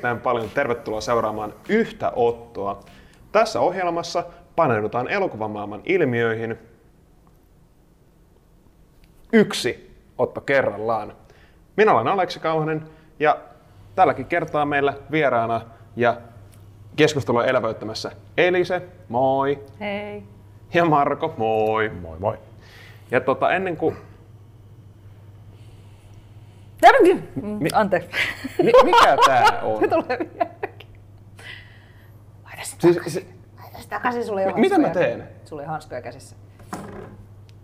erittäin paljon. Tervetuloa seuraamaan yhtä ottoa. Tässä ohjelmassa paneudutaan elokuvamaailman ilmiöihin yksi otto kerrallaan. Minä olen Aleksi Kauhanen ja tälläkin kertaa meillä vieraana ja keskustelua elävöittämässä Elise, moi. Hei. Ja Marko, moi. Moi moi. Ja tota, ennen kuin... Mi- Anteeksi. Mi- mikä tää on? Se tulee vieläkin. Laita sitä Siis, takaisin. se, Laita sitä takaisin, sulla ei ole Mi- mitä mä teen? Sulla ei hanskoja käsissä.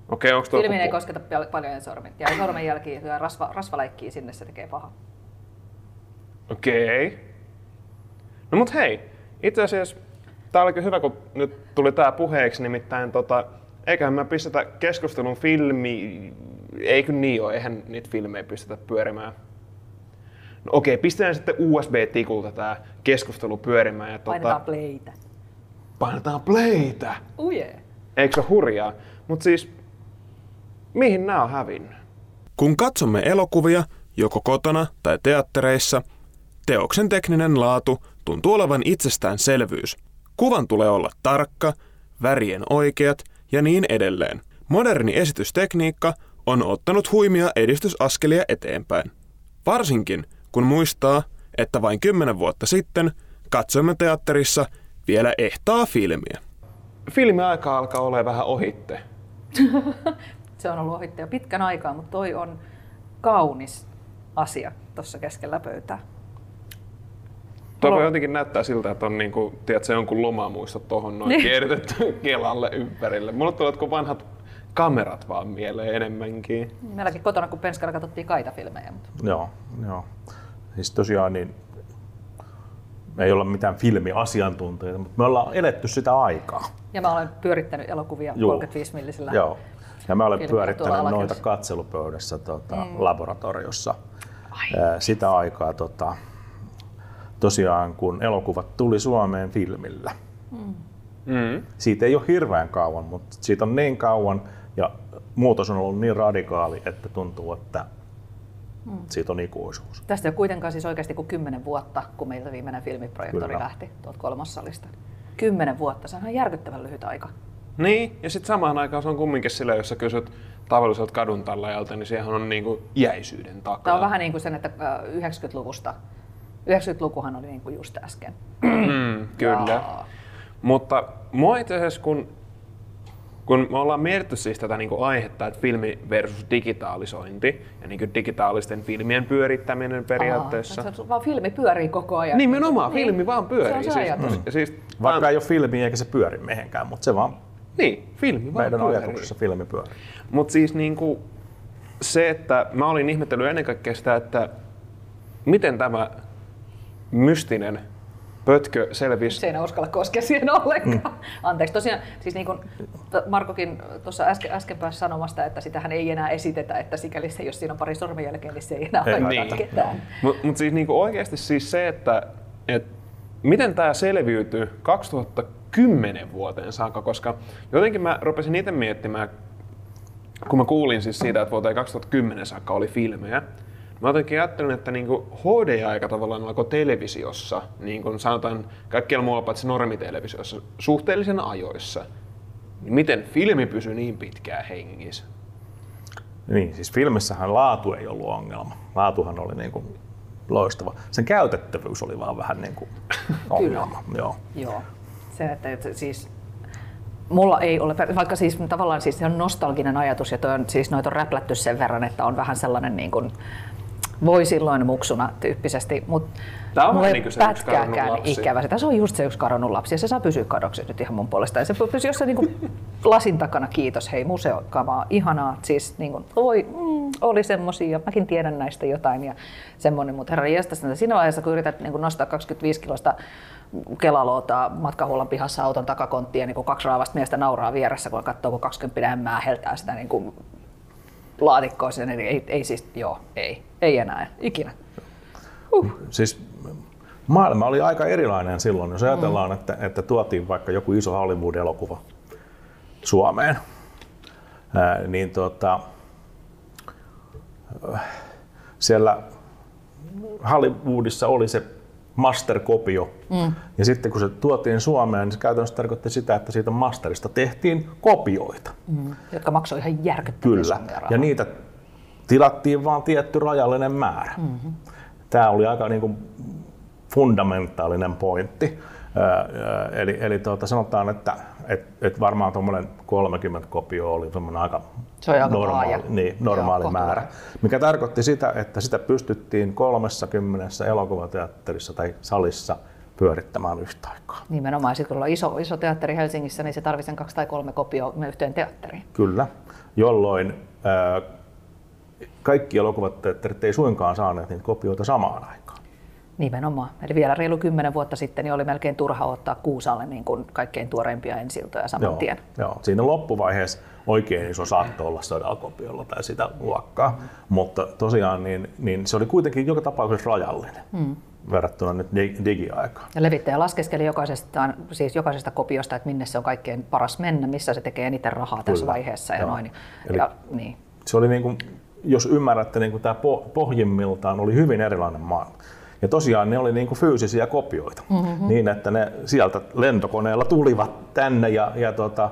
okei, onks tuo... Filmiin ei kosketa pal- paljon sormet. Ja sormenjälkiä ja rasva, rasvaläikkiä sinne, se tekee paha. Okei. No mut hei, itse asiassa tää olikin hyvä, kun nyt tuli tää puheeksi, nimittäin tota, eiköhän mä pistetä keskustelun filmi... Eikö niin ole, eihän niitä filmejä pistetä pyörimään. No okei, pistetään sitten USB-tikulta tää keskustelu pyörimään ja Painetaan tota, playtä. painetaan playtä. Uje. Eikö se ole hurjaa? Mut siis, mihin nämä on hävinnyt? Kun katsomme elokuvia, joko kotona tai teattereissa, teoksen tekninen laatu tuntuu olevan itsestäänselvyys. Kuvan tulee olla tarkka, värien oikeat ja niin edelleen. Moderni esitystekniikka on ottanut huimia edistysaskelia eteenpäin. Varsinkin kun muistaa, että vain kymmenen vuotta sitten katsoimme teatterissa vielä ehtaa filmiä. Filmiaika alkaa olla vähän ohitte. Se on ollut ohitte jo pitkän aikaa, mutta toi on kaunis asia tuossa keskellä pöytää. Tuo Mulla- voi jotenkin näyttää siltä, että on niinku, tiedätkö, jonkun lomamuistot tuohon noin Niin. kierrätetty Kelalle ympärille. Mulle tulee jotkut vanhat kamerat vaan mieleen enemmänkin. Meilläkin kotona, kun penskalla katsottiin kaitafilmejä. Mutta... Joo, joo. Siis tosiaan niin me ei olla mitään filmiasiantuntijoita, mutta me ollaan eletty sitä aikaa. Ja mä olen pyörittänyt elokuvia Juu. 35 millisillä. Joo. Ja mä olen pyörittänyt noita katselupöydässä tota, mm. laboratoriossa Ää, sitä aikaa tota, tosiaan, kun elokuvat tuli Suomeen filmillä. Mm. Siitä ei ole hirveän kauan, mutta siitä on niin kauan ja muutos on ollut niin radikaali, että tuntuu, että Mm. siitä on ikuisuus. Tästä ei ole kuitenkaan siis oikeasti kuin 10 vuotta, kun meiltä viimeinen filmiprojektori Kyllä. lähti tuolta kolmossalista. 10 vuotta, se on ihan järkyttävän lyhyt aika. Niin, ja sitten samaan aikaan se on kumminkin sillä, jos sä kysyt tavalliselta kadun tallajalta, niin siihen on niinku jäisyyden takaa. Tämä on vähän niin kuin sen, että äh, 90-luvusta, 90-lukuhan oli niin kuin just äsken. Mm, kyllä. Jaa. Mutta mua itse asiassa, kun, kun me ollaan mietitty siis tätä niin aihetta, että filmi versus digitalisointi ja niin digitaalisten filmien pyörittäminen periaatteessa. Aa, se- vaan filmi pyörii koko ajan. Nimenomaan, Niin. filmi vaan pyörii. Se on se siis, ajatus. siis, Vaikka ei ole filmi eikä se pyöri mehenkään, mutta se vaan Niin, filmi vaan meidän pyörii. ajatuksessa filmi pyörii. Mutta siis niinku se, että mä olin ihmetellyt ennen kaikkea sitä, että miten tämä mystinen pötkö selvisi. Se ei uskalla koskea siihen ollenkaan. Mm. Anteeksi, tosiaan, siis niin kuin Markokin tuossa äsken, äsken pääsi sanomasta, että sitähän ei enää esitetä, että sikikäli se, jos siinä on pari sormenjälkeä, niin se ei enää haittaa niin. ketään. Mutta mut siis niinku oikeasti siis se, että et miten tämä selviytyy 2010 vuoteen saakka, koska jotenkin mä rupesin itse miettimään, kun mä kuulin siis siitä, että vuoteen 2010 saakka oli filmejä, mä jotenkin ajattelin, että niinku HD-aika tavallaan alkoi televisiossa, niin kuin sanotaan kaikkialla muualla paitsi normitelevisiossa, suhteellisen ajoissa. Niin miten filmi pysyi niin pitkään hengissä? Niin, siis filmissähän laatu ei ollut ongelma. Laatuhan oli niin kuin loistava. Sen käytettävyys oli vaan vähän niin kuin ongelma. Joo. Joo. Se, että, että siis Mulla ei ole, vaikka siis tavallaan siis se on nostalginen ajatus ja toi on, siis noita on räplätty sen verran, että on vähän sellainen niin kuin, voi silloin muksuna tyyppisesti, mutta Tää on mulla niin se yksi pätkääkään lapsi. ikävä. Se on just se yksi kadonnut lapsi ja se saa pysyä kadoksissa nyt ihan mun puolesta. Ja se pysyy jossain niin lasin takana, kiitos, hei museokamaa, ihanaa. Siis niin kuin, voi, mm, oli semmosia ja mäkin tiedän näistä jotain ja semmoinen, mutta herra jästäs, siinä vaiheessa kun yrität niin kuin nostaa 25 kilosta kelaloota matkahuollon pihassa auton takakonttia niin kuin kaksi raavasta miestä nauraa vieressä, kun katsoo, kun 20 ämmää heltää sitä niin kuin laatikkoa sinne, niin ei, ei siis, joo, ei, ei enää, ikinä. Siis maailma oli aika erilainen silloin, jos ajatellaan, että, että tuotiin vaikka joku iso Hollywood-elokuva Suomeen, ää, niin tota, siellä Hollywoodissa oli se masterkopio. Mm. Ja sitten kun se tuotiin Suomeen, niin se käytännössä tarkoitti sitä, että siitä masterista tehtiin kopioita. Mm. Jotka maksoi ihan järkyttäviä Kyllä. Ja niitä tilattiin vain tietty rajallinen määrä. Mm-hmm. Tämä oli aika niin kuin fundamentaalinen pointti. Öö, eli eli tuota, sanotaan, että et, et varmaan tuommoinen 30 kopio oli aika, Se oli aika normaali, laaja. niin, normaali Joo, määrä. Mikä tarkoitti sitä, että sitä pystyttiin 30 elokuvateatterissa tai salissa pyörittämään yhtä aikaa. Nimenomaan, sit kun on iso, iso teatteri Helsingissä, niin se tarvitsee kaksi tai kolme kopioa yhteen teatteriin. Kyllä, jolloin ää, kaikki elokuvateatterit ei suinkaan saaneet niitä kopioita samaan aikaan. Nimenomaan. Eli vielä reilu kymmenen vuotta sitten niin oli melkein turha ottaa Kuusalle niin kuin kaikkein tuoreimpia ensiltoja saman Joo, tien. joo. Siinä loppuvaiheessa oikein iso saattoi olla sadalla kopiolla tai sitä luokkaa, mm. mutta tosiaan niin, niin se oli kuitenkin joka tapauksessa rajallinen mm. verrattuna nyt dig- digiaikaan. Ja levittäjä laskeskeli jokaisesta, siis jokaisesta kopiosta, että minne se on kaikkein paras mennä, missä se tekee eniten rahaa tässä Kyllä. vaiheessa ja Joo. noin. Eli- Ja, niin. Se oli niin kuin, jos ymmärrätte, niin kuin tämä po- pohjimmiltaan oli hyvin erilainen maailma. Ja tosiaan ne oli niin kuin fyysisiä kopioita, mm-hmm. niin että ne sieltä lentokoneella tulivat tänne ja, ja tota,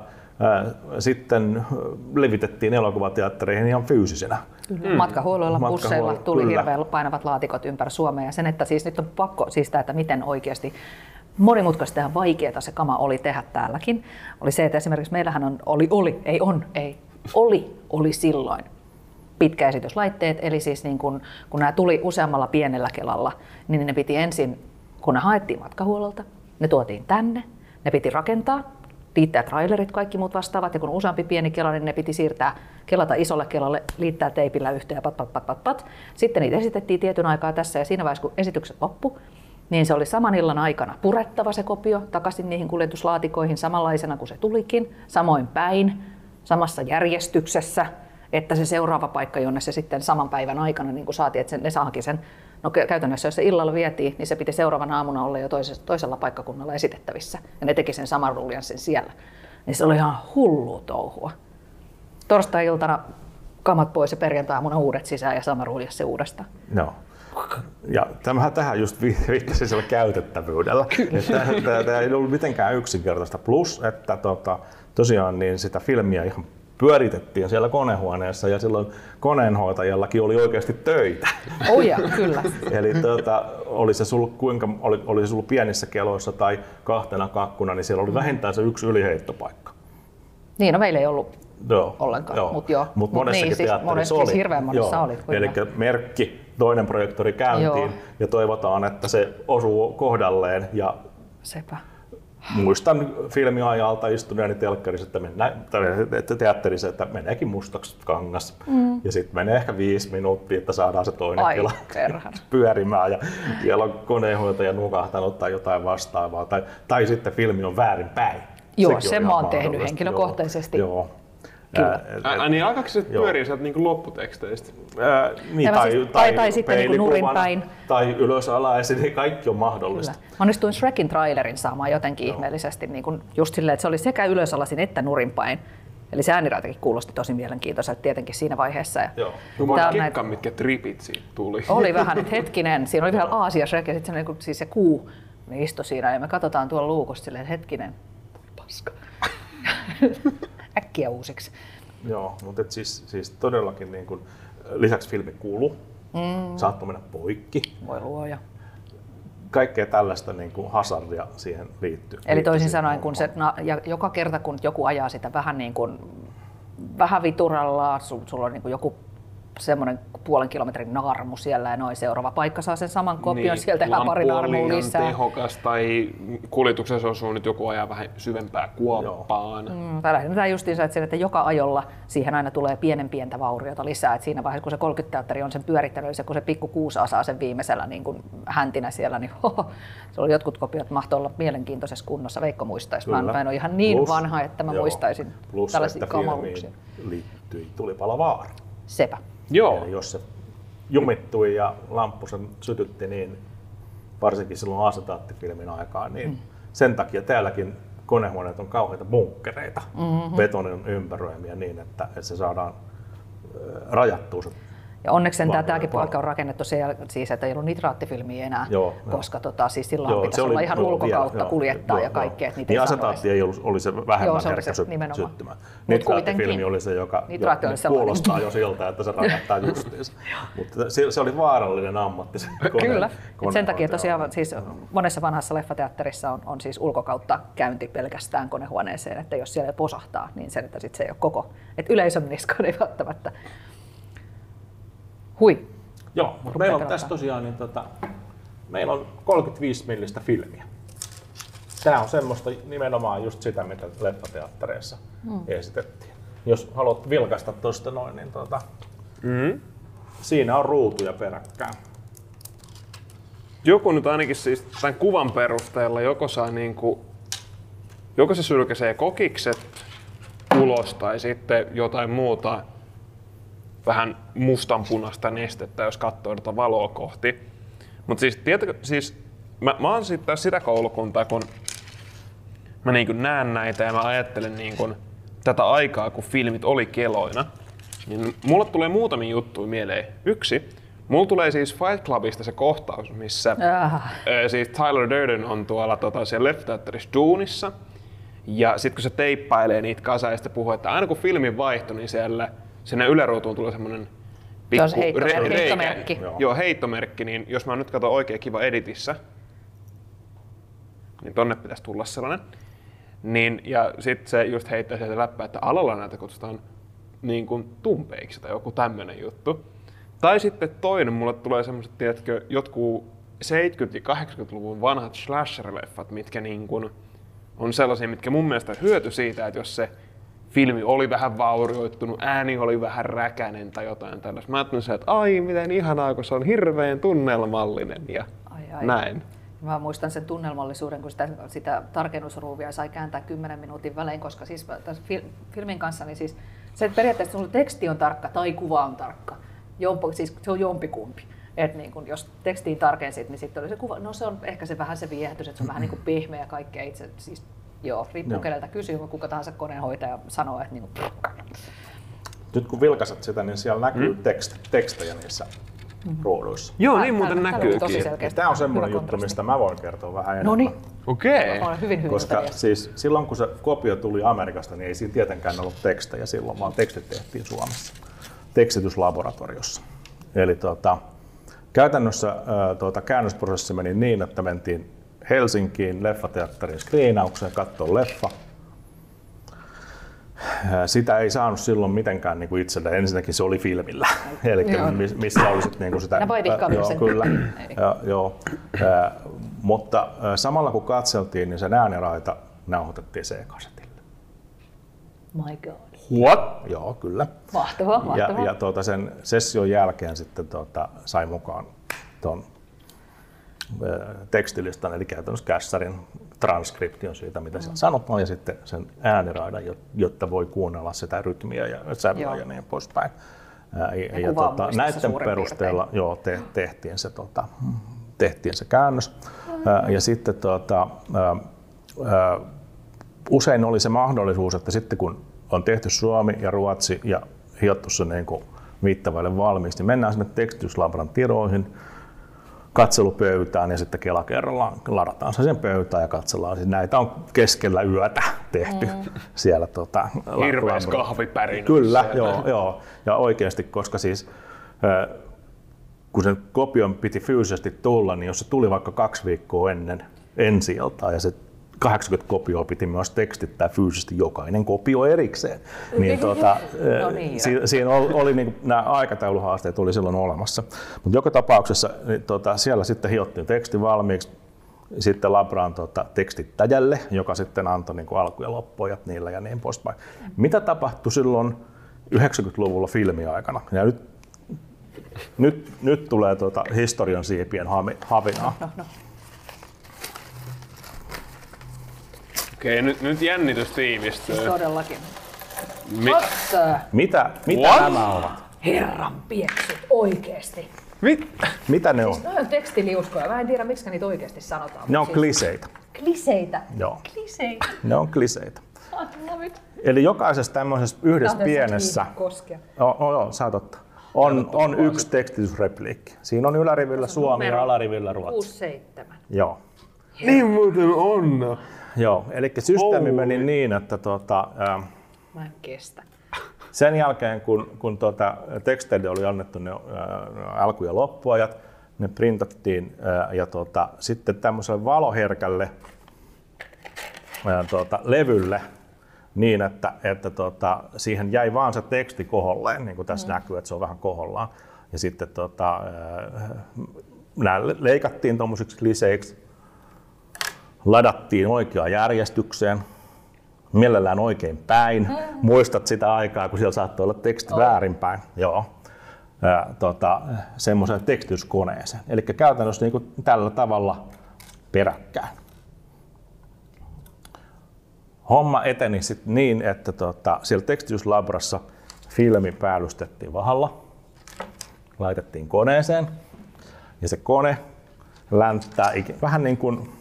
sitten levitettiin elokuvateattereihin ihan fyysisenä. Mm. Matkahuolloilla, Matkahuollo- busseilla tuli kyllä. hirveän painavat laatikot ympäri Suomea. Ja sen, että siis nyt on pakko, siis tämä, että miten oikeasti monimutkaista ja vaikeaa se kama oli tehdä täälläkin, oli se, että esimerkiksi meillähän on, oli, oli, ei on, ei, oli, oli silloin pitkäesityslaitteet, eli siis niin kun, kun nämä tuli useammalla pienellä kelalla, niin ne piti ensin, kun ne haettiin matkahuollolta, ne tuotiin tänne, ne piti rakentaa, liittää trailerit, kaikki muut vastaavat, ja kun useampi pieni kela, niin ne piti siirtää kelata isolle kelalle, liittää teipillä yhteen ja pat, pat, pat, pat, pat. Sitten niitä esitettiin tietyn aikaa tässä, ja siinä vaiheessa, kun esitykset loppu, niin se oli saman illan aikana purettava se kopio takaisin niihin kuljetuslaatikoihin samanlaisena kuin se tulikin, samoin päin, samassa järjestyksessä, että se seuraava paikka, jonne se sitten saman päivän aikana niin kuin saatiin, että sen, ne saakin sen, no käytännössä jos se illalla vietiin, niin se piti seuraavan aamuna olla jo toisessa, toisella paikkakunnalla esitettävissä. Ja ne teki sen saman ruljanssin siellä. Niin se oli ihan hullu touhua. Torstai-iltana kamat pois ja perjantai-aamuna uudet sisään ja sama ruljanssi uudestaan. Joo. Ja tämähän tähän just vi- viittasin sillä käytettävyydellä. Että Tämä, tämä ei ollut mitenkään yksinkertaista. Plus, että tota, tosiaan niin sitä filmiä ihan pyöritettiin siellä konehuoneessa ja silloin koneenhoitajallakin oli oikeasti töitä. Oh ja, kyllä. Eli tuota, oli se sulla kuinka, oli, oli se sulla pienissä keloissa tai kahtena kakkuna, niin siellä oli vähintään se yksi yliheittopaikka. Niin, no meillä ei ollut Joo, Ollenkaan, mut joo. Mut Mut monessakin niin, siis monessa- oli. siis hirveän monessa oli, kyllä. Eli merkki, toinen projektori käyntiin Joo. ja toivotaan, että se osuu kohdalleen. Ja Sepä. Muistan filmiajalta istuneeni telkkarissa, että, mennään, tai että teatterissa, että meneekin mustaksi kangas. Mm. Ja sitten menee ehkä viisi minuuttia, että saadaan se toinen Ai kela pyörimään ja siellä on koneenhoitaja nukahtanut tai jotain vastaavaa. Tai, tai sitten filmi on väärin päin. Joo, Sekin sen mä oon tehnyt henkilökohtaisesti. Joo. joo. Kyllä. Ää, et- Ä, ä, niin alkaako se pyörii sieltä niin lopputeksteistä? Ää, niin, Tämä siis- tai- tai sitten niinku nurin päin. Tai ylös alaisin, niin kaikki on mahdollista. Kyllä. Mä onnistuin Shrekin trailerin saamaan jotenkin Joo. ihmeellisesti, niin kuin just silleen, että se oli sekä ylösalasin että nurinpäin. Eli se ääniraitakin kuulosti tosi mielenkiintoiselta tietenkin siinä vaiheessa. Ja Joo. Jumala on näitä- mitkä tripit siitä tuli. Oli vähän, että hetkinen, siinä oli vielä Aasia Shrek ja sitten se, niin siis se kuu ne istui siinä ja me katsotaan tuolla luukosta silleen, että hetkinen, paska. Äkkiä uusiksi. Joo, mutta et siis, siis todellakin niin kun, lisäksi filmi kuuluu, mm. saattoi mennä poikki. Voi luoja. Kaikkea tällaista niin kuin hazardia siihen liittyy. Eli toisin sanoen, kun se, na, ja joka kerta kun joku ajaa sitä vähän niin kuin, vähän vituralla, sul, sulla on niin kuin joku semmoinen puolen kilometrin naarmu siellä ja noin seuraava paikka saa sen saman kopion, niin, sieltä tehdään pari naarmua liian lisää. tehokas tai kuljetuksessa osuu nyt joku ajaa vähän syvempää kuoppaan. Mm, tai lähdetään justiinsa, että, sen, että joka ajolla siihen aina tulee pienen pientä vauriota lisää. Että siinä vaiheessa, kun se 30 teatteri on sen pyörittänyt, se, kun se pikku kuusa saa sen viimeisellä niin kuin häntinä siellä, niin hoho, se oli jotkut kopiot mahtoi olla mielenkiintoisessa kunnossa. Veikko muistaisi. Mä, en- Kyllä. mä en ole ihan niin Plus- vanha, että mä joo, muistaisin plus, tällaisia että kamaluuksia. filmiin liittyi tulipalovaara. Sepä. Joo. Eli jos se jumittui ja lamppu sen sytytti, niin varsinkin silloin asetaattifilmin aikaan, niin mm. sen takia täälläkin konehuoneet on kauheita bunkkereita, mm-hmm. betonin ympäröimiä niin, että, että se saadaan rajattua se Ja onneksi tämä Vaan- tämäkin paikka on rakennettu se, siis, että ei ollut nitraattifilmiä enää, Joo, joo. koska tota, siis silloin Joo, pitäisi se olla ihan joo, ulkokautta joo, kuljettaa joo, ja kaikkea. joo. Niin asetaatti ei ollut, oli se vähemmän se herkkä se sy-. Mut Nitraattifilmi oli se, joka Nitraatti oli kuulostaa jo siltä, että se rakattaa justiinsa. Mutta se, se oli vaarallinen ammatti se kone, Kyllä. Konehoitaja. sen takia tosiaan siis monessa vanhassa leffateatterissa on, on siis ulkokautta käynti pelkästään konehuoneeseen, että jos siellä posahtaa, niin sen, että sit se ei ole koko, että yleisön niskaan ei välttämättä. Hui. Joo, mutta meillä on pelottaa. tässä tosiaan niin tota, meillä on 35 millistä filmiä. Tämä on semmoista nimenomaan just sitä, mitä leffateattereissa mm. esitettiin. Jos haluat vilkaista tuosta noin, niin tota, Mm. siinä on ruutuja peräkkäin. Joku nyt ainakin siis tämän kuvan perusteella joko saa niinku, joko se sylkäsee kokikset ulos tai sitten jotain muuta vähän mustanpunaista nestettä, jos katsoo tätä valoa kohti. Mutta siis, tiedätkö, siis mä, mä oon sitten sitä koulukuntaa, kun mä niin näen näitä ja mä ajattelen niin tätä aikaa, kun filmit oli keloina, niin mulle tulee muutamia juttuja mieleen. Yksi, mulla tulee siis Fight Clubista se kohtaus, missä Ah. Ö, siis Tyler Durden on tuolla tota, siellä leffateatterissa duunissa. Ja sitten kun se teippailee niitä kasaan ja sitten puhuu, että aina kun filmi vaihtui, niin siellä sinne yläruutuun tulee semmoinen Se on se heittomerkki. Heittomerkki. Joo. Joo, heittomerkki, niin jos mä nyt katson oikein kiva editissä, niin tonne pitäisi tulla sellainen. Niin, ja sitten se just heittää sieltä läppää, että alalla näitä kutsutaan niin kuin tumpeiksi tai joku tämmöinen juttu. Tai sitten toinen, mulle tulee semmoiset, tiedätkö, jotkut 70- ja 80-luvun vanhat slasher-leffat, mitkä niin kuin on sellaisia, mitkä mun mielestä hyöty siitä, että jos se filmi oli vähän vaurioittunut, ääni oli vähän räkänen tai jotain tällaista. Mä ajattelin se, että ai miten ihanaa, kun se on hirveän tunnelmallinen ja Ai, ai. näin. Mä muistan sen tunnelmallisuuden, kun sitä, sitä tarkennusruuvia sai kääntää 10 minuutin välein, koska siis tässä fil- filmin kanssa niin siis se, että periaatteessa sun teksti on tarkka tai kuva on tarkka. Jompo, siis se on jompikumpi. Et niin kun, jos tekstiin tarkensit, niin sitten oli se kuva. No se on ehkä se vähän se viehätys, että se on vähän niin kuin pehmeä ja kaikkea itse. Siis, joo, riippuu Joo. keneltä kysyy, mutta kuka tahansa koneenhoitaja sanoo, että niin kuin, Nyt kun vilkaset sitä, niin siellä näkyy mm. tekst, tekstejä niissä ruuduissa. Joo, niin muuten tosi näkyykin. selkeästi. Tämä on semmoinen juttu, kontrasti. mistä mä voin kertoa vähän enemmän. No niin, Okei. olen hyvin Koska siis silloin kun se kopio tuli Amerikasta, niin ei siinä tietenkään ollut tekstejä silloin, vaan tekstit tehtiin Suomessa tekstityslaboratoriossa. Eli tuota, käytännössä tuota, käännösprosessi meni niin, että mentiin Helsinkiin leffateatterin screenaukseen katsoa leffa. Sitä ei saanut silloin mitenkään niin kuin itselle. Ensinnäkin se oli filmillä, eli missä oli sit niin kuin sitä... Vaivihkaa joo, kyllä. Ja, joo. Ää, mutta samalla kun katseltiin, niin sen ääniraita nauhoitettiin C-kasetille. My god. What? Joo, kyllä. Mahtavaa, mahtavaa. Ja, ja tuota, sen session jälkeen sitten tuota, sai mukaan tuon tekstilistan, eli käytännössä kässärin transkription siitä, mitä Mm. siellä sanotaan, ja sitten sen ääniraidan, jo- jotta voi kuunnella sitä rytmiä ja sävyä ja niin poispäin. Ja, Ja muistissa näiden perusteella joo, te, tehtiin, se, tota, tehtiin se käännös. Ää, Ja sitten tota, usein oli se mahdollisuus, että sitten kun on tehty Suomi ja Ruotsi ja hiottu se niin kuin viittavaille valmiiksi, niin mennään sinne tekstityslabran tiroihin, katselupöytään ja sitten kela kerrallaan ladataan se sen pöytään ja katsellaan. Siis näitä on keskellä yötä tehty mm. siellä tota, Hirveässä kahvipärinössä Kyllä, siellä. joo, joo. Ja oikeasti, koska siis kun sen kopion piti fyysisesti tulla, niin jos se tuli vaikka kaksi viikkoa ennen ensi ja se 80 kopioa piti myös tekstittää fyysisesti jokainen kopio erikseen. Niin, tota, No niin, si- siinä oli, oli niin nämä aikatauluhaasteet oli silloin olemassa. Mutta joka tapauksessa niin, tota, siellä sitten hiottiin teksti valmiiksi, sitten Labraan tota, tekstittäjälle, joka sitten antoi niin kuin alku- ja loppujat niillä ja niin poispäin. Mitä tapahtui silloin 90-luvulla filmiaikana? Ja nyt, nyt, nyt tulee tuota historian siipien havinaa. No, no. Okei, nyt, nyt jännitys tiivistyy. Todellakin. Mi- Totta. Mitä, mitä What? nämä ovat? Herran pieksut, oikeesti. mit? Mitä ne on? No on tekstiliuskoja. Mä en tiedä, miksi niitä oikeasti sanotaan. Ne on siis- kliseitä. Kliseitä. Joo, Kliseitä. ne on kliseitä. I love it. Eli jokaisessa tämmöisessä yhdessä Tahdon pienessä... koskea. Joo, oh, joo, saa totta. On, on yksi tekstitysrepliikki. Siinä on ylärivillä Suomi ja alarivillä Ruotsi. 6-7. Joo. Niin muuten on. Joo, eli systeemi Oulu. meni niin, että tota, ää, Mä en kestä. sen jälkeen kun, kun tota, teksteille oli annettu ne ää, alku- ja loppuajat, ne printattiin ää, ja tota, sitten tämmöiselle valoherkälle ää, tota, levylle niin, että, että tota, siihen jäi vaan se teksti koholleen, niin kuin tässä mm. näkyy, että se on vähän kohollaan. Ja sitten ää, nämä leikattiin tuommoisiksi liseiksi, ladattiin oikeaan järjestykseen, mielellään oikein päin. Mm. Muistat sitä aikaa, kun siellä saattoi olla teksti oh. väärinpäin. Joo. Tota, semmoiseen tekstityskoneeseen. Eli käytännössä niin kuin tällä tavalla peräkkäin. Homma eteni sitten niin, että tota, siellä tekstityslabrassa filmi päällystettiin vahalla, laitettiin koneeseen ja se kone länttää vähän niin kuin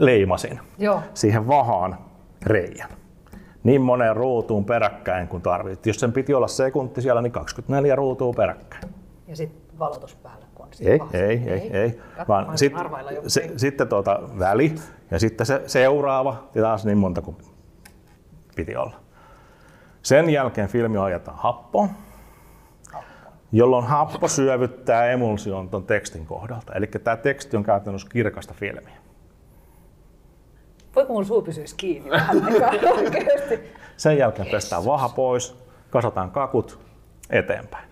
leimasin Joo. siihen vahaan reijän. Niin moneen ruutuun peräkkäin kuin tarvittiin. Jos sen piti olla sekunti siellä, niin 24 ruutua peräkkäin. Ja sitten valotus päällä, Ei, ei, ei, ei. Katso, Vaan sit, se, ei. sitten tuota väli ja sitten se seuraava ja taas niin monta kuin piti olla. Sen jälkeen filmi ajetaan happoon, jolloin happo syövyttää emulsion tuon tekstin kohdalta. Eli tämä teksti on käytännössä kirkasta filmiä. Voiko mun suu pysyisi kiinni vähän aikaa oikeasti? Sen jälkeen pestään vaha pois, kasataan kakut eteenpäin.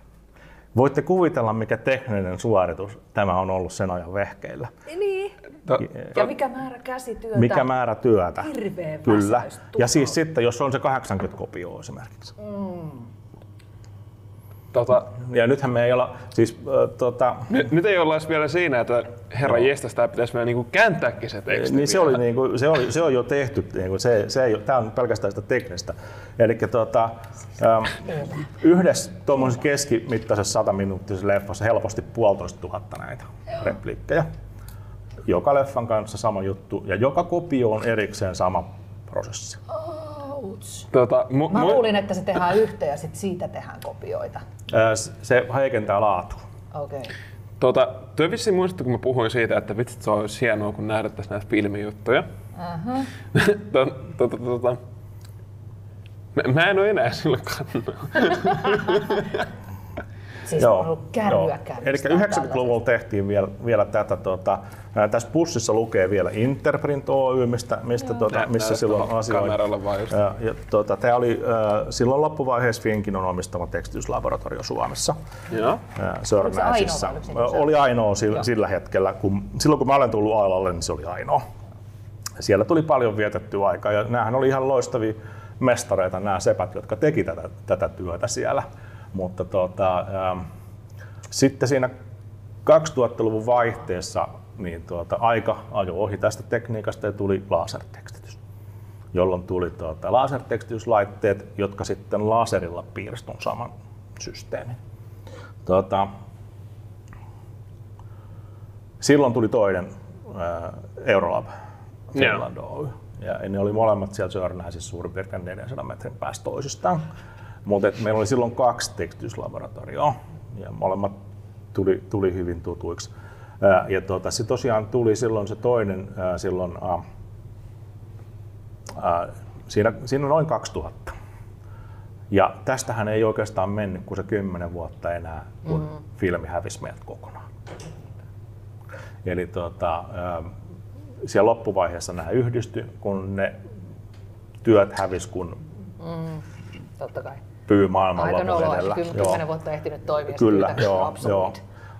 Voitte kuvitella, mikä tekninen suoritus tämä on ollut sen ajan vehkeillä. niin. To, Ja mikä määrä käsityötä? Mikä määrä työtä. Hirveä Kyllä. Ja siis sitten, jos on se 80 kopioa esimerkiksi. Tota, Ja nythän me ei olla, siis äh, tota, nyt, nyt ei olla edes vielä siinä, että herra jestas, tää pitäisi vielä niinku kääntääkin se teksti. niin se, oli, niin kuin, se, oli, se on jo tehty, niin kuin se, se ei, tämä on pelkästään sitä teknistä. Eli tota, ähm, yhdessä tuommoisessa keskimittaisessa 100 minuuttisessa leffassa helposti puolitoista tuhatta näitä repliikkejä. Joka leffan kanssa sama juttu ja joka kopio on erikseen sama prosessi. Ouch. Tota, mu, Mä mu- luulin, että se tehdään yhteen ja sit siitä tehdään kopioita. Se heikentää laatua. Okei. Okay. Tota, työ vissiin muistattu, kun mä puhuin siitä, että vitsit se olisi hienoa, kun nähdettäisiin näitä filmijuttuja. Uh-huh. tota, tota, tota, mä, mä en ole enää silloin kannalla. Siis on ollut kärryä Eli 90-luvulla tehtiin vielä, vielä tätä. Tota, ää, tässä pussissa lukee vielä Interprint Oy, mistä, mistä tota, Nä- missä näytä silloin asioin. Ja, ja, tota, tämä oli ää, silloin loppuvaiheessa Finkinon omistama tekstityslaboratorio Suomessa. Joo. ää, ainoa se Oli ainoa sillä, sillä hetkellä. Kun, silloin kun mä olen tullut alalle, niin se oli ainoa. Siellä tuli paljon vietettyä aikaa ja näähän oli ihan loistavia mestareita nämä sepät, jotka teki tätä, tätä työtä siellä. Mutta tota, ähm, sitten siinä 2000-luvun vaihteessa niin tuota, aika ajoi ohi tästä tekniikasta ja tuli lasertekstitys, jolloin tuli tuota, lasertekstityslaitteet, jotka sitten laserilla piirsivät tuon saman systeemin. Tuota, silloin tuli toinen ää, Eurolab Finland Oy. Ja ne oli molemmat siellä Sörnäisissä suurin piirtein 400 metrin päästä toisistaan. Mutta meillä oli silloin kaksi tekstityslaboratorioa ja molemmat tuli, tuli hyvin tutuiksi. Ää, ja tuota, se tosiaan tuli silloin se toinen ää, silloin, ää, siinä, siinä noin 2000. Ja tästähän ei oikeastaan mennyt kuin se 10 vuotta enää, kun mm. filmi hävisi meiltä kokonaan. Eli tuota, ää, siellä loppuvaiheessa nämä yhdisty, kun ne työt hävis, kun Totta kai. Pyy Aika maailmanlopun noloa, edellä. vuotta ehtinyt toimia. Kyllä, joo, joo.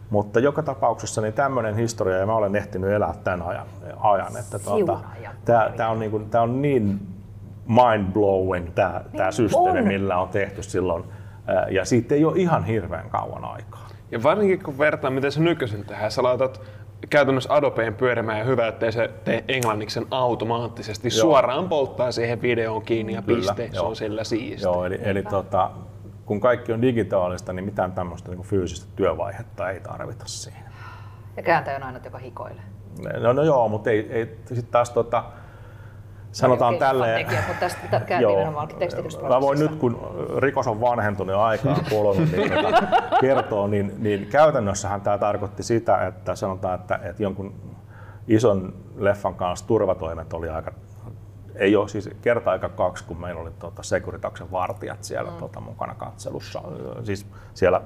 Mutta joka tapauksessa niin tämmöinen historia, ja mä olen ehtinyt elää tämän ajan, ajan että tuota, tämä, tämä, on niin kuin, tämä on niin mind-blowing tämä, tämä systeemi, Niin on. millä on tehty silloin, ja siitä ei ole ihan hirveän kauan aikaa. Ja varsinkin kun vertaa, miten se nykyisin tehdään, sä laitat käytännössä Adobeen pyörimään ja hyvä, ettei se tee englanniksi sen automaattisesti. Joo. Suoraan polttaa siihen videoon kiinni ja Kyllä, piste. Se joo. on sillä siisti. Joo, eli, eli tota, kun kaikki on digitaalista, niin mitään tämmöistä niin fyysistä työvaihetta ei tarvita siihen. Ja kääntäjä on aina, joka hikoilee. No, no joo, mutta ei, ei sitten taas tota, sanotaan Okei, tälleen, mutta tästä tä- käy nimenomaan tekstitysprosessissa. Mä voin nyt, kun rikos on vanhentunut ja aikaa kulunut, niin tota, kertoo, niin, niin käytännössähän tämä tarkoitti sitä, että sanotaan, että, että jonkun ison leffan kanssa turvatoimet oli aika ei ole siis kerta aika kaksi, kun meillä oli tuota Securitaksen vartijat siellä mm. tuota, mukana katselussa, siis siellä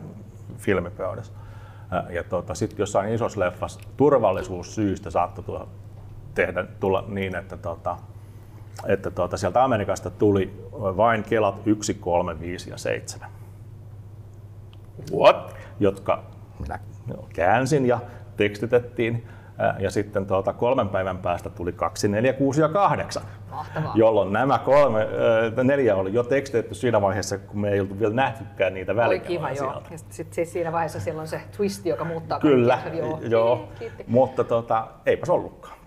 filmipöydässä. Ja tuota, sitten jossain isossa leffassa turvallisuussyistä saattoi tehdä, tulla niin, että, tuota, että tuota, sieltä Amerikasta tuli vain kelat 1, 3, 5 ja 7. What? Jotka minä käänsin ja tekstitettiin. Ja sitten tuota, kolmen päivän päästä tuli 2, 4, 6 ja 8. Mahtavaa. Jolloin nämä kolme, neljä oli jo tekstitetty siinä vaiheessa, kun me ei oltu vielä nähtykään niitä Oli välikuvia kiva, joo. sieltä. Ja sit, sit, siis siinä vaiheessa siellä on se twist, joka muuttaa Kyllä, kaikkia. Joo. joo. Kiitti. mutta tota, eipäs ollutkaan.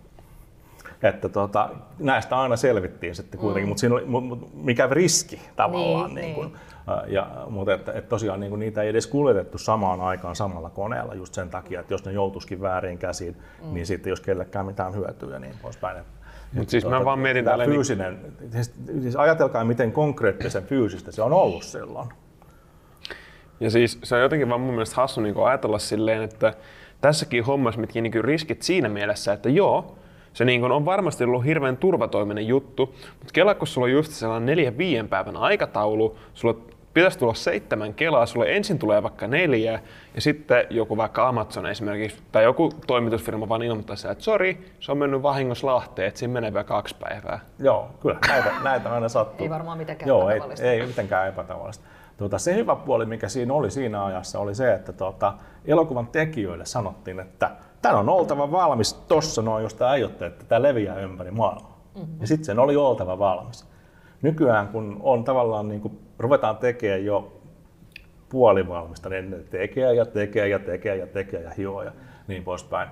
Että tota, näistä aina selvittiin sitten kuitenkin, mm. mutta siinä oli, mut, mut, mikä riski tavallaan. Niin, Niin, niin niin. kun, ja, mutta että, että tosiaan niin kun niitä ei edes kuljetettu samaan aikaan samalla koneella just sen takia, että jos ne joutuisikin väärin käsiin, mm. niin sitten jos kellekään mitään hyötyä ja niin poispäin. Mut siis mä vaan mietin tälleen niin- fyysinen, siis, siis ajatelkaa miten konkreettisen fyysistä se on ollut silloin. Ja siis se on jotenkin vaan mun mielestä hassu niin ajatella silleen, että tässäkin hommassa mitkä niin riskit siinä mielessä, että joo, se niin on varmasti ollut hirveän turvatoiminen juttu, mutta kela, kun sulla on just sellainen neljän viien päivän aikataulu, sulla pitäisi tulla seitsemän kelaa, sulle ensin tulee vaikka neljä, ja sitten joku vaikka Amazon esimerkiksi, tai joku toimitusfirma vaan ilmoittaa sitä, että sori, se on mennyt vahingossa Lahteen, että siinä menee vielä kaksi päivää. Joo, kyllä näitä, näitä aina sattuu. Ei varmaan mitenkään Joo, ei, ei mitenkään epätavallista. Tuota, se hyvä puoli, mikä siinä oli siinä ajassa, oli se, että tuota, elokuvan tekijöille sanottiin, että tämä on oltava valmis tossa noin, jos tämä aiotte, että tämä leviää ympäri maailmaa. Mm-hmm. Ja sitten sen oli oltava valmis. Nykyään, kun on tavallaan niin kuin, ruvetaan tekemään jo puolivalmista, niin ne tekee ja tekee ja tekee ja tekee ja hioo ja niin poispäin.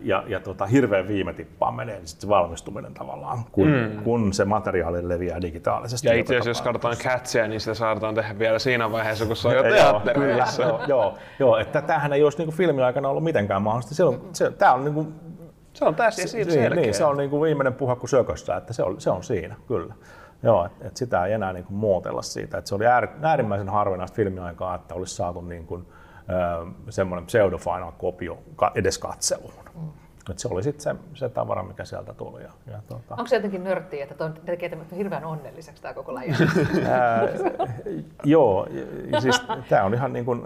Ja, ja tota, hirveän viime tippaan menee niin se valmistuminen tavallaan, kun, mm. kun se materiaali leviää digitaalisesti. Ja itse asiassa jos katsotaan Catsia, niin sitä saadaan tehdä vielä siinä vaiheessa, kun se on jo kyllä, joo, joo, joo, että tämähän ei olisi niin filmiaikana ollut mitenkään mahdollista. Se on, se, tämä on niin kuin, Se on tässä ja siitä niin, selkeä. niin, se on niin kuin viimeinen puhakku sökössä, että se on, se on siinä, kyllä. Joo, että et sitä ei enää niin kuin muotella siitä. Että se oli äär, äärimmäisen harvinaista filmiaikaa, että olisi saatu niin kuin, ö, semmoinen pseudo-final kopio edes katseluun. Mm. Et se oli sitten se, se tavara, mikä sieltä tuli. Ja, ja tota, Onko se jotenkin nörttiä, että toi tekee tämän hirveän onnelliseksi tämä koko laji? joo, ja siis tämä on ihan niin kuin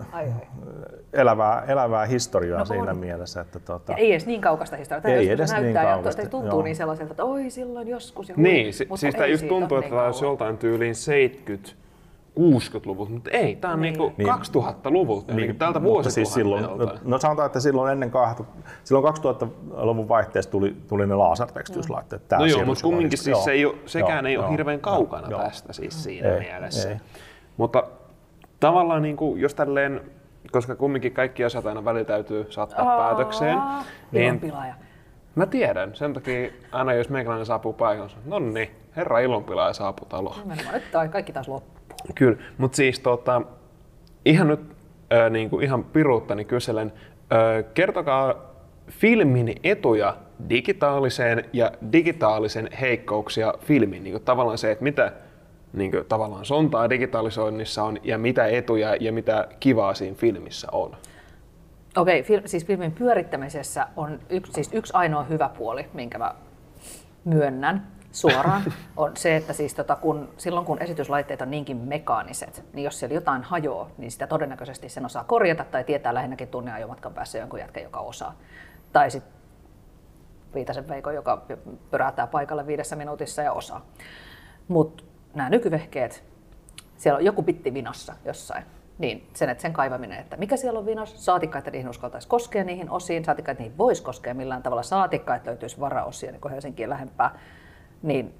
elävää, elävää historiaa No siinä on. mielessä. Että tota, Ja ei edes niin kaukasta historiaa. Tämä Ei edes niin näyttää ja kaukasta, to- tuntuu joo. niin sellaiselta, että oi silloin joskus. Ja hui, Niin, si- mutta siis tämä ei just tuntuu, että niin tämä olisi joltain tyyliin 70 60-luvulta, mutta ei, tämä on niinku Niin. 2000-luvulta, niin, niin tältä mutta siis silloin, vuosituhannelta. no sanotaan, että silloin ennen kahta, silloin 2000-luvun vaihteessa tuli, tuli ne lasertekstyyslaitteet. Tää No joo, mutta kumminkin siis se ei ole, sekään joo, ei ole joo, hirveän kaukana joo, tästä siis siinä Ei, mielessä. ei. Mutta tavallaan niin kuin, jos tälleen, koska kumminkin kaikki asiat aina välillä täytyy saattaa päätökseen, niin Ilonpilaaja. mä tiedän, sen takia aina jos meikäläinen saapuu paikalle, no niin, herra ilonpilaaja saapuu taloon. Nimenomaan. Nyt kaikki taas loppuu. Kyllä, mutta siis tota, ihan nyt äh, niinku, ihan piruuttani kyselen, äh, kertokaa filmin etuja digitaaliseen ja digitaalisen heikkouksia filmin. Niin tavallaan se, että mitä niin kuin, tavallaan sontaa digitalisoinnissa on ja mitä etuja ja mitä kivaa siinä filmissä on. Okei, fil- siis filmin pyörittämisessä on yksi, siis yksi ainoa hyvä puoli, minkä mä myönnän suoraan, on se, että siis tota, kun, silloin kun esityslaitteet on niinkin mekaaniset, niin jos siellä jotain hajoaa, niin sitä todennäköisesti sen osaa korjata tai tietää lähinnäkin tunnin ajomatkan päässä jonkun jätkä, joka osaa. Tai sitten Viitasen Veiko, joka pörähtää paikalle viidessä minuutissa ja osaa. Mutta nämä nykyvehkeet, siellä on joku bitti vinossa jossain, niin sen, että sen kaivaminen, että mikä siellä on vinossa, saatikka, että niihin uskaltaisi koskea niihin osiin, saatikka, että niihin voisi koskea millään tavalla, saatikka, että löytyisi varaosia niin Helsinkiin lähempää, niin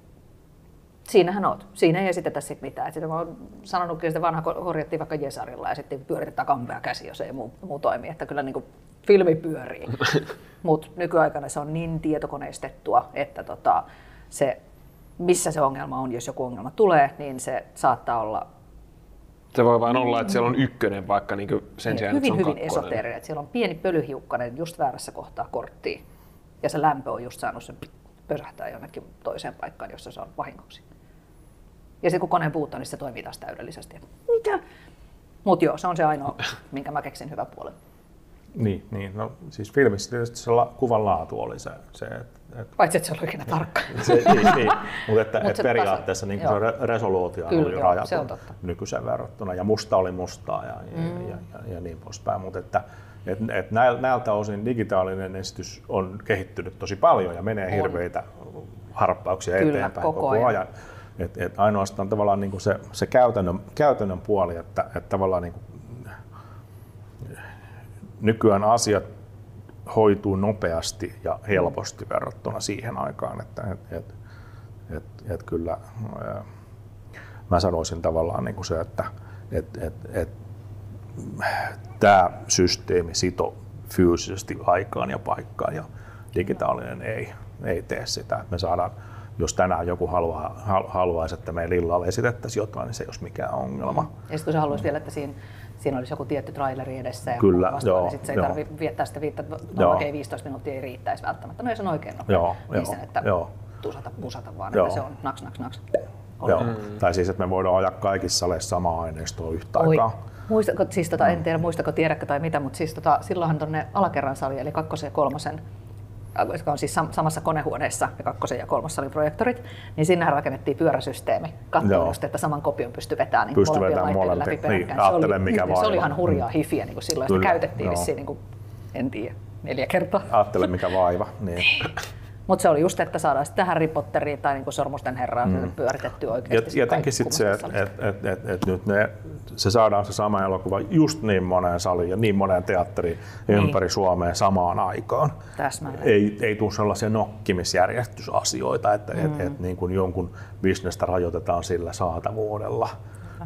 siinähän oot. Siinä ei esitetä sit mitään. Et sitä mä oon sanonut, että vanha korjattiin vaikka Jesarilla ja sitten pyöritetään kampea käsi, jos ei muu, muu toimi. Että kyllä niin kuin filmi pyörii. Mutta nykyaikana se on niin tietokoneistettua, että tota, se, missä se ongelma on, jos joku ongelma tulee, niin se saattaa olla Se voi vain olla, että siellä on ykkönen vaikka niin sen sijaan, että se hyvin, on hyvin esoteerinen. Että siellä on pieni pölyhiukkanen just väärässä kohtaa korttia ja se lämpö on just saanut sen pösähtää jonnekin toiseen paikkaan, jossa se on vahingoksi. Ja sitten kun koneen puuttuu, niin se toimii taas täydellisesti. Mitä? Mutta joo, se on se ainoa, minkä mä keksin hyvän puolen. Niin, niin, no siis filmissä tietysti se la, kuvan laatu oli se, se että et, Paitsi, että se oli oikein tarkka. se, niin, niin, mutta että, Mut et periaatteessa niin se re- resoluutio Kyllä, oli joo, on totta. nykyiseen verrattuna ja musta oli mustaa ja, mm. ja, ja, ja, niin poispäin. Mutta että, et, et näil- näiltä osin digitaalinen esitys on kehittynyt tosi paljon ja menee hirveitä harppauksia Kyllä, eteenpäin koko koko, ajan. ajan. Et, et ainoastaan tavallaan niin kuin se, se käytännön, käytännön puoli, että, että tavallaan niin kuin nykyään asiat hoituu nopeasti ja helposti verrattuna siihen aikaan, että et, et, et, et kyllä mä sanoisin tavallaan niin kuin se, että et, et, et, tämä systeemi sito fyysisesti aikaan ja paikkaan ja digitaalinen ei, ei tee sitä. Me saadaan, jos tänään joku haluaa, hal- haluaisi, että meidän illalla esitettäisiin jotain, niin se ei olisi mikään ongelma. Ja sitten kun sä haluaisit vielä, että siinä, siinä olisi joku tietty traileri edessä ja Kyllä, vastaan, joo, niin sitten se ei tarvitse viettää sitä viittä, no okei 15 minuuttia ei riittäisi välttämättä. No jos on oikein nopea, Joo, niin joo, sen, että joo. tusata pusata vaan, Joo. että se on naks naks naks. Joo. Tai siis, että me voidaan ajaa kaikissa saleissa samaa aineistoa yhtä Oi. aikaa. Muistako, siis tota, Mm. en tiedä muistako, tiedätkö tai mitä, mutta siis tota, silloinhan tuonne alakerran sali, eli kakkosen ja kolmosen, äh, jotka on siis sam- samassa konehuoneessa ja kakkosen ja kolmossalin projektorit, niin sinnehän rakennettiin pyöräsysteemi. Katsoin just, että saman kopion pystyi vetämään niin molempien vetämään laitteiden läpi. Niin, se, oli, mikä se vaiva. oli ihan hurjaa hifiä niin kuin silloin. Sitä Kyllä, käytettiin joo. vissiin, niin kuin, en tiedä, neljä kertaa. Ajattele mikä vaiva. Niin. Mutta se oli just, että saadaan sitten tähän Harry Potteriin tai niin Sormusten herraa mm. pyöritettyä Ja, oikeasti. jotenkin sitten se, että et, et, et, et nyt ne, se saadaan se sama elokuva just niin moneen saliin ja niin moneen teatteriin Niin. ympäri Suomea samaan aikaan. Täsmälleen. Ei, ei tule sellaisia nokkimisjärjestysasioita, että mm. et, et, niin kuin jonkun bisnestä rajoitetaan sillä saatavuudella.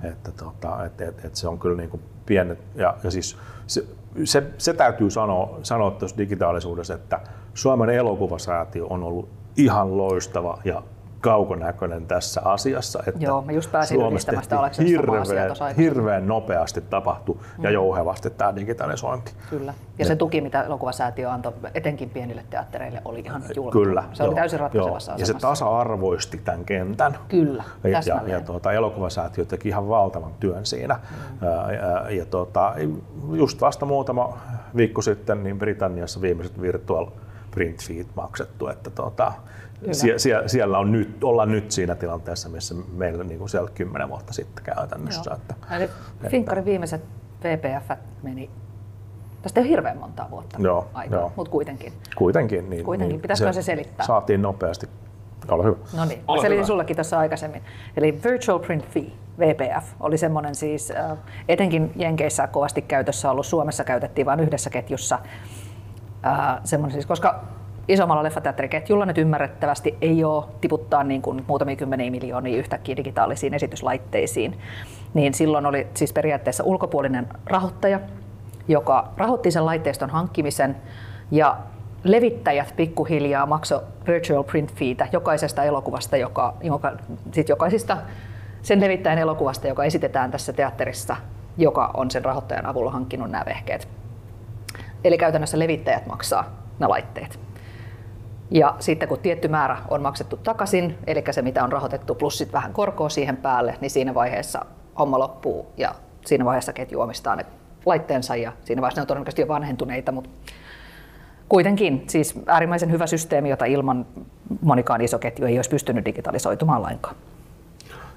Että, tota, et, et, et se on kyllä niin kuin pienet, ja, ja siis se, se, se täytyy sanoa, sanoa tuossa digitaalisuudessa, että Suomen elokuvasäätiö on ollut ihan loistava ja kaukonäköinen tässä asiassa. Että Joo, mä just pääsin Suomessa sitä tehtiin hirveän, hirveän nopeasti tapahtui ja jouhevasti tämä digitalisointi. Kyllä. Ja se tuki, mitä elokuvasäätiö antoi etenkin pienille teattereille, oli ihan julma. Kyllä. Se oli joo, täysin ratkaisevassa joo. Ja se asemassa. tasa-arvoisti tämän kentän. Kyllä, Ja, ja, ja tuota, elokuvasäätiö teki ihan valtavan työn siinä. Mm. Ja, ja, ja tuota, just vasta muutama viikko sitten niin Britanniassa viimeiset virtual print feed maksettu, että tuota, sie, sie, siellä on nyt, ollaan nyt siinä tilanteessa, missä meillä niin kuin siellä kymmenen vuotta sitten käytännössä. Joo. Että, Eli Finkkarin viimeiset VPF meni, tästä ei ole hirveän montaa vuotta Joo, aikaa, joo. mutta kuitenkin. kuitenkin. Niin, Kuitenkin. niin Pitäisikö se selittää? Saatiin nopeasti. Ole hyvä. No niin, Ole selitin hyvä. sullekin tuossa aikaisemmin. Eli Virtual Print Fee, VPF, oli semmoinen siis, äh, etenkin Jenkeissä kovasti käytössä ollut, Suomessa käytettiin vain yhdessä ketjussa. Semmoinen siis, koska isommalla leffateatteriketjulla nyt ymmärrettävästi ei ole tiputtaa niin kuin muutamia kymmeniä miljoonia yhtäkkiä digitaalisiin esityslaitteisiin, niin silloin oli siis periaatteessa ulkopuolinen rahoittaja, joka rahoitti sen laitteiston hankkimisen ja levittäjät pikkuhiljaa maksoi virtual print feetä jokaisesta elokuvasta, joka, joka, sit jokaisista sen levittäjän elokuvasta, joka esitetään tässä teatterissa, joka on sen rahoittajan avulla hankkinut nämä vehkeet. Eli käytännössä levittäjät maksaa nämä laitteet. Ja sitten kun tietty määrä on maksettu takaisin, eli se mitä on rahoitettu plus sit vähän korkoa siihen päälle, niin siinä vaiheessa homma loppuu ja siinä vaiheessa ketju omistaa ne laitteensa ja siinä vaiheessa ne on todennäköisesti jo vanhentuneita, mutta kuitenkin siis äärimmäisen hyvä systeemi, jota ilman monikaan iso ketju ei olisi pystynyt digitalisoitumaan lainkaan.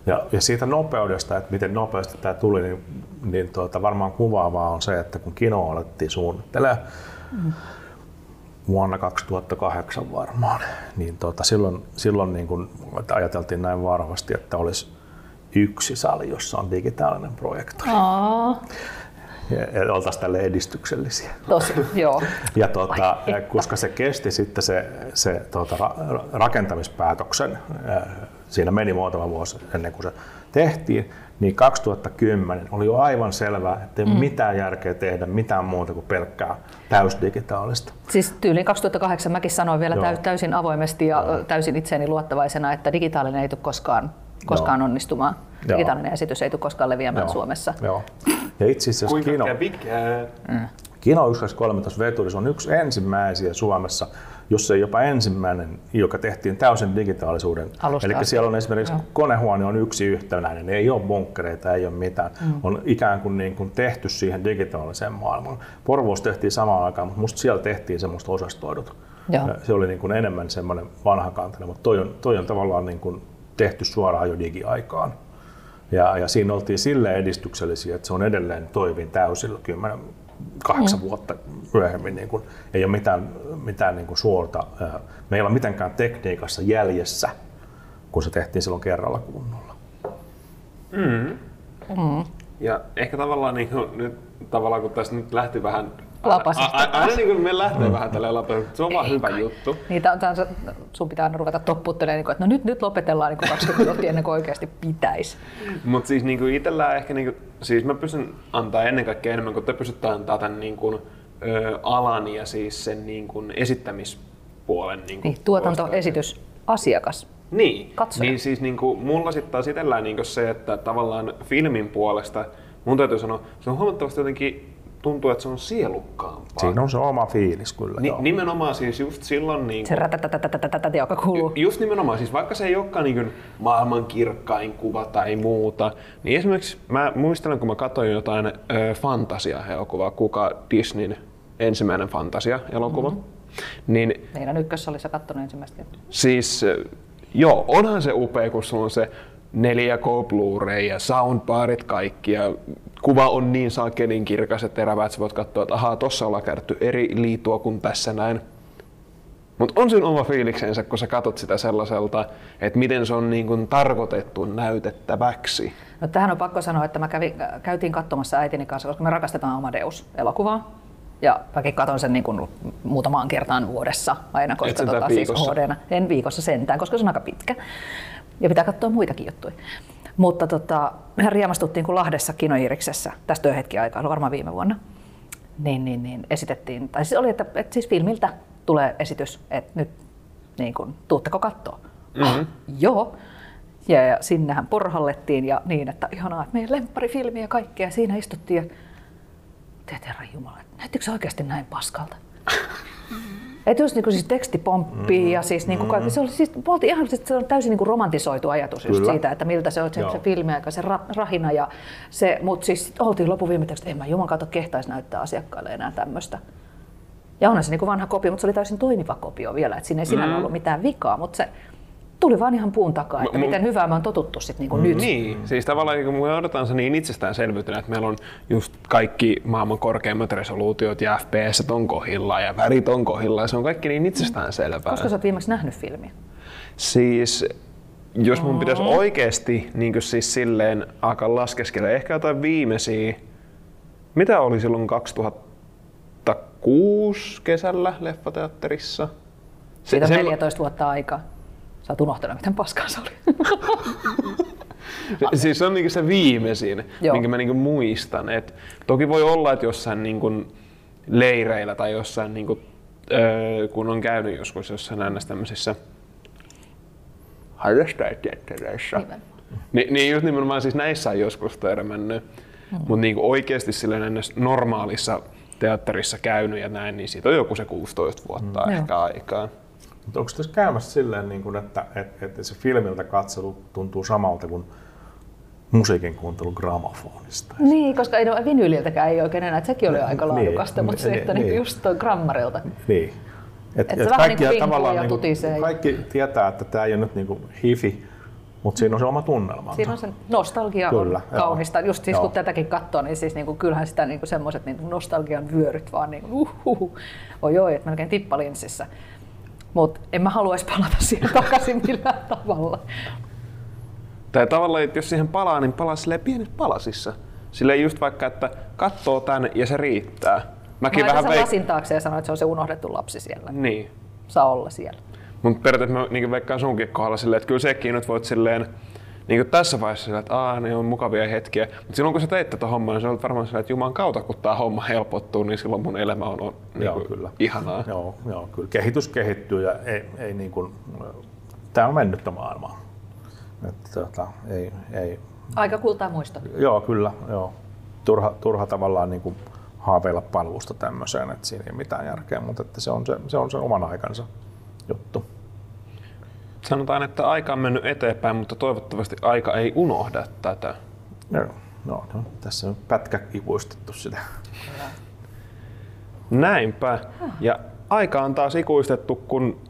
Ja, ja siitä nopeudesta, että miten nopeasti tämä tuli, niin, niin tuota, varmaan kuvaavaa on se, että kun Kino alettiin suunnittelemaan mm. vuonna 2008 varmaan, niin tuota, silloin, silloin niin kun ajateltiin näin varmasti, että olisi yksi sali, jossa on digitaalinen projektori. Aa, Ja, oltaisiin tälle edistyksellisiä. tosi, joo. Ja tuota, koska se kesti sitten se, se tuota, ra- rakentamispäätöksen, ää, siinä meni muutama vuosi ennen kuin se tehtiin, niin 2010 oli jo aivan selvää, että ei mm. mitään järkeä tehdä mitään muuta kuin pelkkää täysdigitaalista. Siis tyyliin 2008 mäkin sanoin vielä Joo. täy- täysin avoimesti ja Joo. täysin itseeni luottavaisena, että digitaalinen ei tule koskaan, koskaan onnistumaan. Joo. Digitaalinen esitys ei tule koskaan leviämään Joo. Suomessa. Joo. Ja itse asiassa Kuinka Kino, kävikään? Kino 123 veturissa on yksi ensimmäisiä Suomessa, jos ei jopa ensimmäinen, joka tehtiin täysin digitaalisuuden. Alusta Eli siellä on esimerkiksi Joo. konehuone on yksi yhtenäinen, ei ole bunkkereita, ei ole mitään. Mm. On ikään kuin, niin kuin tehty siihen digitaaliseen maailmaan. Porvoossa tehtiin samaan aikaan, mutta musta siellä tehtiin semmoista osastoidut. Joo. Se oli niin kuin enemmän semmoinen vanhakantainen, mutta toi on, toi on tavallaan niin kuin tehty suoraan jo digiaikaan. Ja, ja siinä oltiin sille edistyksellisiä, että se on edelleen toimii täysillä 10 kahdeksan mm. vuotta myöhemmin. Niin kuin, ei ole mitään, mitään niin kuin suorta, me ei ole mitenkään tekniikassa jäljessä, kun se tehtiin silloin kerralla kunnolla. Ja ehkä tavallaan niin kuin, nyt, tavallaan kun tästä nyt lähti vähän Lapasesta aina niin kuin me lähtee vähän tällä lapasesta, se on vaan hyvä juttu. Niitä on, tää, sun pitää aina ruveta topputtelemaan, niin kuin, että no nyt, nyt lopetellaan niin kuin 20 minuuttia ennen kuin oikeasti pitäisi. Mutta siis niinku itsellään ehkä, niinku, siis mä pystyn antaa ennen kaikkea enemmän kuin te pystytte antaa tämän niinku, ö, alan ja siis sen niinku, esittämispuolen. Niinku, Niin, tuotanto, puolesta. esitys, asiakas. Niin, Katsoja. niin siis niinku, mulla sitten taas itsellään niinku se, että tavallaan filmin puolesta, mun täytyy sanoa, se on huomattavasti jotenkin tuntuu, että se on sielukkaampaa. Siinä on se oma fiilis kyllä. Ni, joo. nimenomaan siis just silloin niin Se rätätätätätätätä, joka kuuluu. Just nimenomaan, siis vaikka se ei olekaan niin maailman kirkkain kuva tai muuta, niin esimerkiksi mä muistelen, kun mä katsoin jotain ö, fantasia-elokuvaa, kuka Disneyn ensimmäinen fantasia-elokuva, mm-hmm. niin Meidän ykkössalissa kattonut ensimmäistä kertaa. siis joo, onhan se upea, kun sulla on se 4K Blu-ray ja soundbarit kaikki ja kuva on niin saakelin kirkas ja terävä, että sä voit katsoa, että ahaa, tossa ollaan käytetty eri liitua kuin tässä näin. Mutta on siinä oma fiiliksensä, kun sä katot sitä sellaiselta, että miten se on niin kuin tarkoitettu näytettäväksi. No, tähän on pakko sanoa, että mä kävin, käytiin katsomassa äitini kanssa, koska me rakastetaan Amadeus-elokuvaa. Ja mäkin katon sen niin kuin muutamaan kertaan vuodessa aina, koska tota, siis? HD-nä. En viikossa sentään, koska se on aika pitkä. Ja pitää katsoa muitakin juttuja. Mutta tota, mehän riemastuttiin, kun Lahdessa kinoiriksessä, tästä on hetki aikaa, varmaan viime vuonna, niin, niin, niin esitettiin, tai siis oli, että, että siis filmiltä tulee esitys, että nyt niin kuin, tuutteko katsoa? Mm-hmm. Joo. Ja, ja sinnehän porhallettiin ja niin, että ihanaa, että meidän lempparifilmi ja kaikkea. Siinä istuttiin ja teet herran jumala, näyttikö se oikeasti näin paskalta? Että just niinku siis teksti pomppii mm, ja siis niinku kaikki, se oli siis, oltiin ihan, siis se on täysin niinku romantisoitu ajatus just Kyllä. siitä, että miltä se on se, Joo. se filmiaika, se ra, rahina ja se, mutta siis oltiin lopuviimeteksi, että en mä juman kato kehtaisi näyttää asiakkaille enää tämmöistä. Ja onhan se niinku vanha kopio, mutta se oli täysin toimiva kopio vielä, että siinä ei sinällään ollut mitään vikaa, mutta se tuli vaan ihan puun takaa, että miten hyvää me on totuttu sit niinku nyt. Niin, siis tavallaan kun me odotetaan se niin itsestäänselvyytenä, että meillä on just kaikki maailman korkeimmat resoluutiot ja FPS on kohdillaan ja värit on kohdillaan ja se on kaikki niin itsestäänselvää. Koska sä oot viimeksi nähnyt filmiä? Siis jos mun pitäisi oikeasti niin siis silleen alkaa laskeskella, ehkä jotain viimeisiä, mitä oli silloin 2006 kesällä leffateatterissa? Se, Siitä on se- 14 vuotta aikaa. Sä oot unohtanut, miten paskaa se oli. Se, siis se on niinku se viimeisin, Joo. minkä mä niinku muistan. Et toki voi olla, että jossain niinku leireillä tai jossain, niinku, öö, kun on käynyt joskus jossain ns. tämmöisissä harrastajateattereissa, Nimenomaan. Ni, niin just nimenomaan siis näissä on joskus törmännyt. Mm. Mutta niinku oikeasti normaalissa teatterissa käynyt ja näin, niin siitä on joku se 16 vuotta Mm. ehkä aikaa. Mutta onko tässä käymässä silleen, niin kuin, että, että, että se filmiltä katselu tuntuu samalta kuin musiikin kuuntelu gramofonista? Niin, koska ei, no, vinyyliltäkään ei oikein enää, että sekin oli aika Niin, laadukasta, mutta se, niin, että niin. niin. just toi grammarilta. Niin. Et, Et vähän niinku vinkuu tavallaan niinku- tutisee. Kaikki tietää, että tämä ei ole nyt niinku hifi, mutta siinä on se oma tunnelma. Siinä on se nostalgia Kyllä, on joo. kaunista. Just siis Joo. kun tätäkin katsoo, niin siis niinku, kyllähän sitä niinku semmoiset niinku nostalgian vyöryt vaan niinku, uhuhu. Oi oi, että melkein tippalinssissä. Mutta en mä haluaisi palata siihen takaisin millään tavalla. Tai tavallaan, että jos siihen palaa, niin palaa silleen pienissä palasissa. Silleen just vaikka, että katsoo tän ja se riittää. Mäkin Mä vähän veik- lasin taakse ja sanoin, että se on se unohdettu lapsi siellä. Niin. Saa olla siellä. Mutta periaatteessa mä niin veikkaan sunkin kohdalla silleen, että kyllä sekin nyt voit silleen, niin kuin tässä vaiheessa silleen, että aah, ne on mukavia hetkiä. Mutta silloin kun sä teit tätä hommaa, niin sä olet varmaan silleen, että juman kautta kun tämä homma helpottuu, niin silloin mun elämä on, on niin Joo, kuin kyllä. ihanaa. Joo, joo, kyllä kehitys kehittyy ja ei, ei niin kuin, tämä on mennyttä maailmaa. Että, tota, ei, ei, Aika kultaa muisto. joo, kyllä, joo. Turha, turha tavallaan niin kuin haaveilla palvelusta tämmöiseen, että siinä ei ole mitään järkeä, mutta että se, on se, se on se oman aikansa juttu. Sanotaan, että aika on mennyt eteenpäin, mutta toivottavasti aika ei unohda tätä. No, no, no tässä on pätkä ikuistettu sitä. Näinpä. Ja aika on taas ikuistettu, kun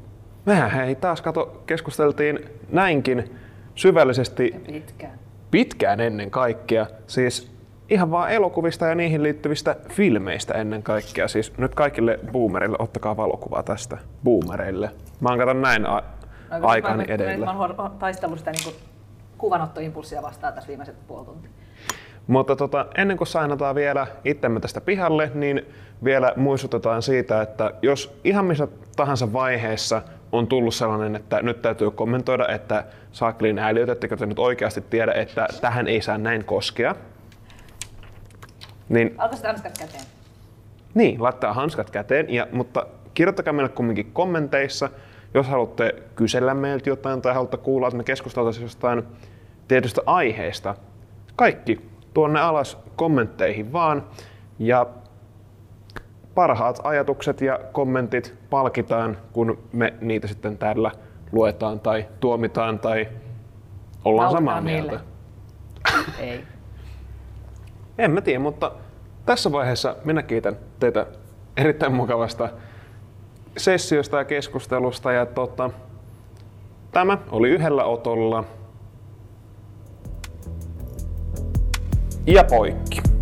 mehän hei taas kato, keskusteltiin näinkin syvällisesti Pitkään. pitkään ennen kaikkea. Siis ihan vaan elokuvista ja niihin liittyvistä filmeistä ennen kaikkea. Siis nyt kaikille boomerille, ottakaa valokuvaa tästä boomereille. Mä oon katon näin a- aikani edellä. Mä oon taistellut sitä niin kuvanottoimpulssia vastaan tässä viimeiset puoli tuntia. Mutta tota, ennen kuin sainataan vielä itsemme tästä pihalle, niin vielä muistutetaan siitä, että jos ihan missä tahansa vaiheessa on tullut sellainen, että nyt täytyy kommentoida, että saakeliin äiliötettekö te nyt oikeasti tiedä, että tähän ei saa näin koskea, niin Alkoi hanskat käteen. Niin, laittaa hanskat käteen, ja, mutta kirjoittakaa meille kumminkin kommenteissa, jos haluatte kysellä meiltä jotain tai haluatte kuulla, että me keskusteltaisiin jostain tietystä aiheesta. Kaikki tuonne alas kommentteihin vaan. Ja parhaat ajatukset ja kommentit palkitaan, kun me niitä sitten täällä luetaan tai tuomitaan tai ollaan Nautitaan samaa mieltä. Ei. En mä tiedä, mutta tässä vaiheessa minä kiitän teitä erittäin mukavasta sessiosta ja keskustelusta. Ja tota, tämä oli yhdellä otolla. Ja poikki.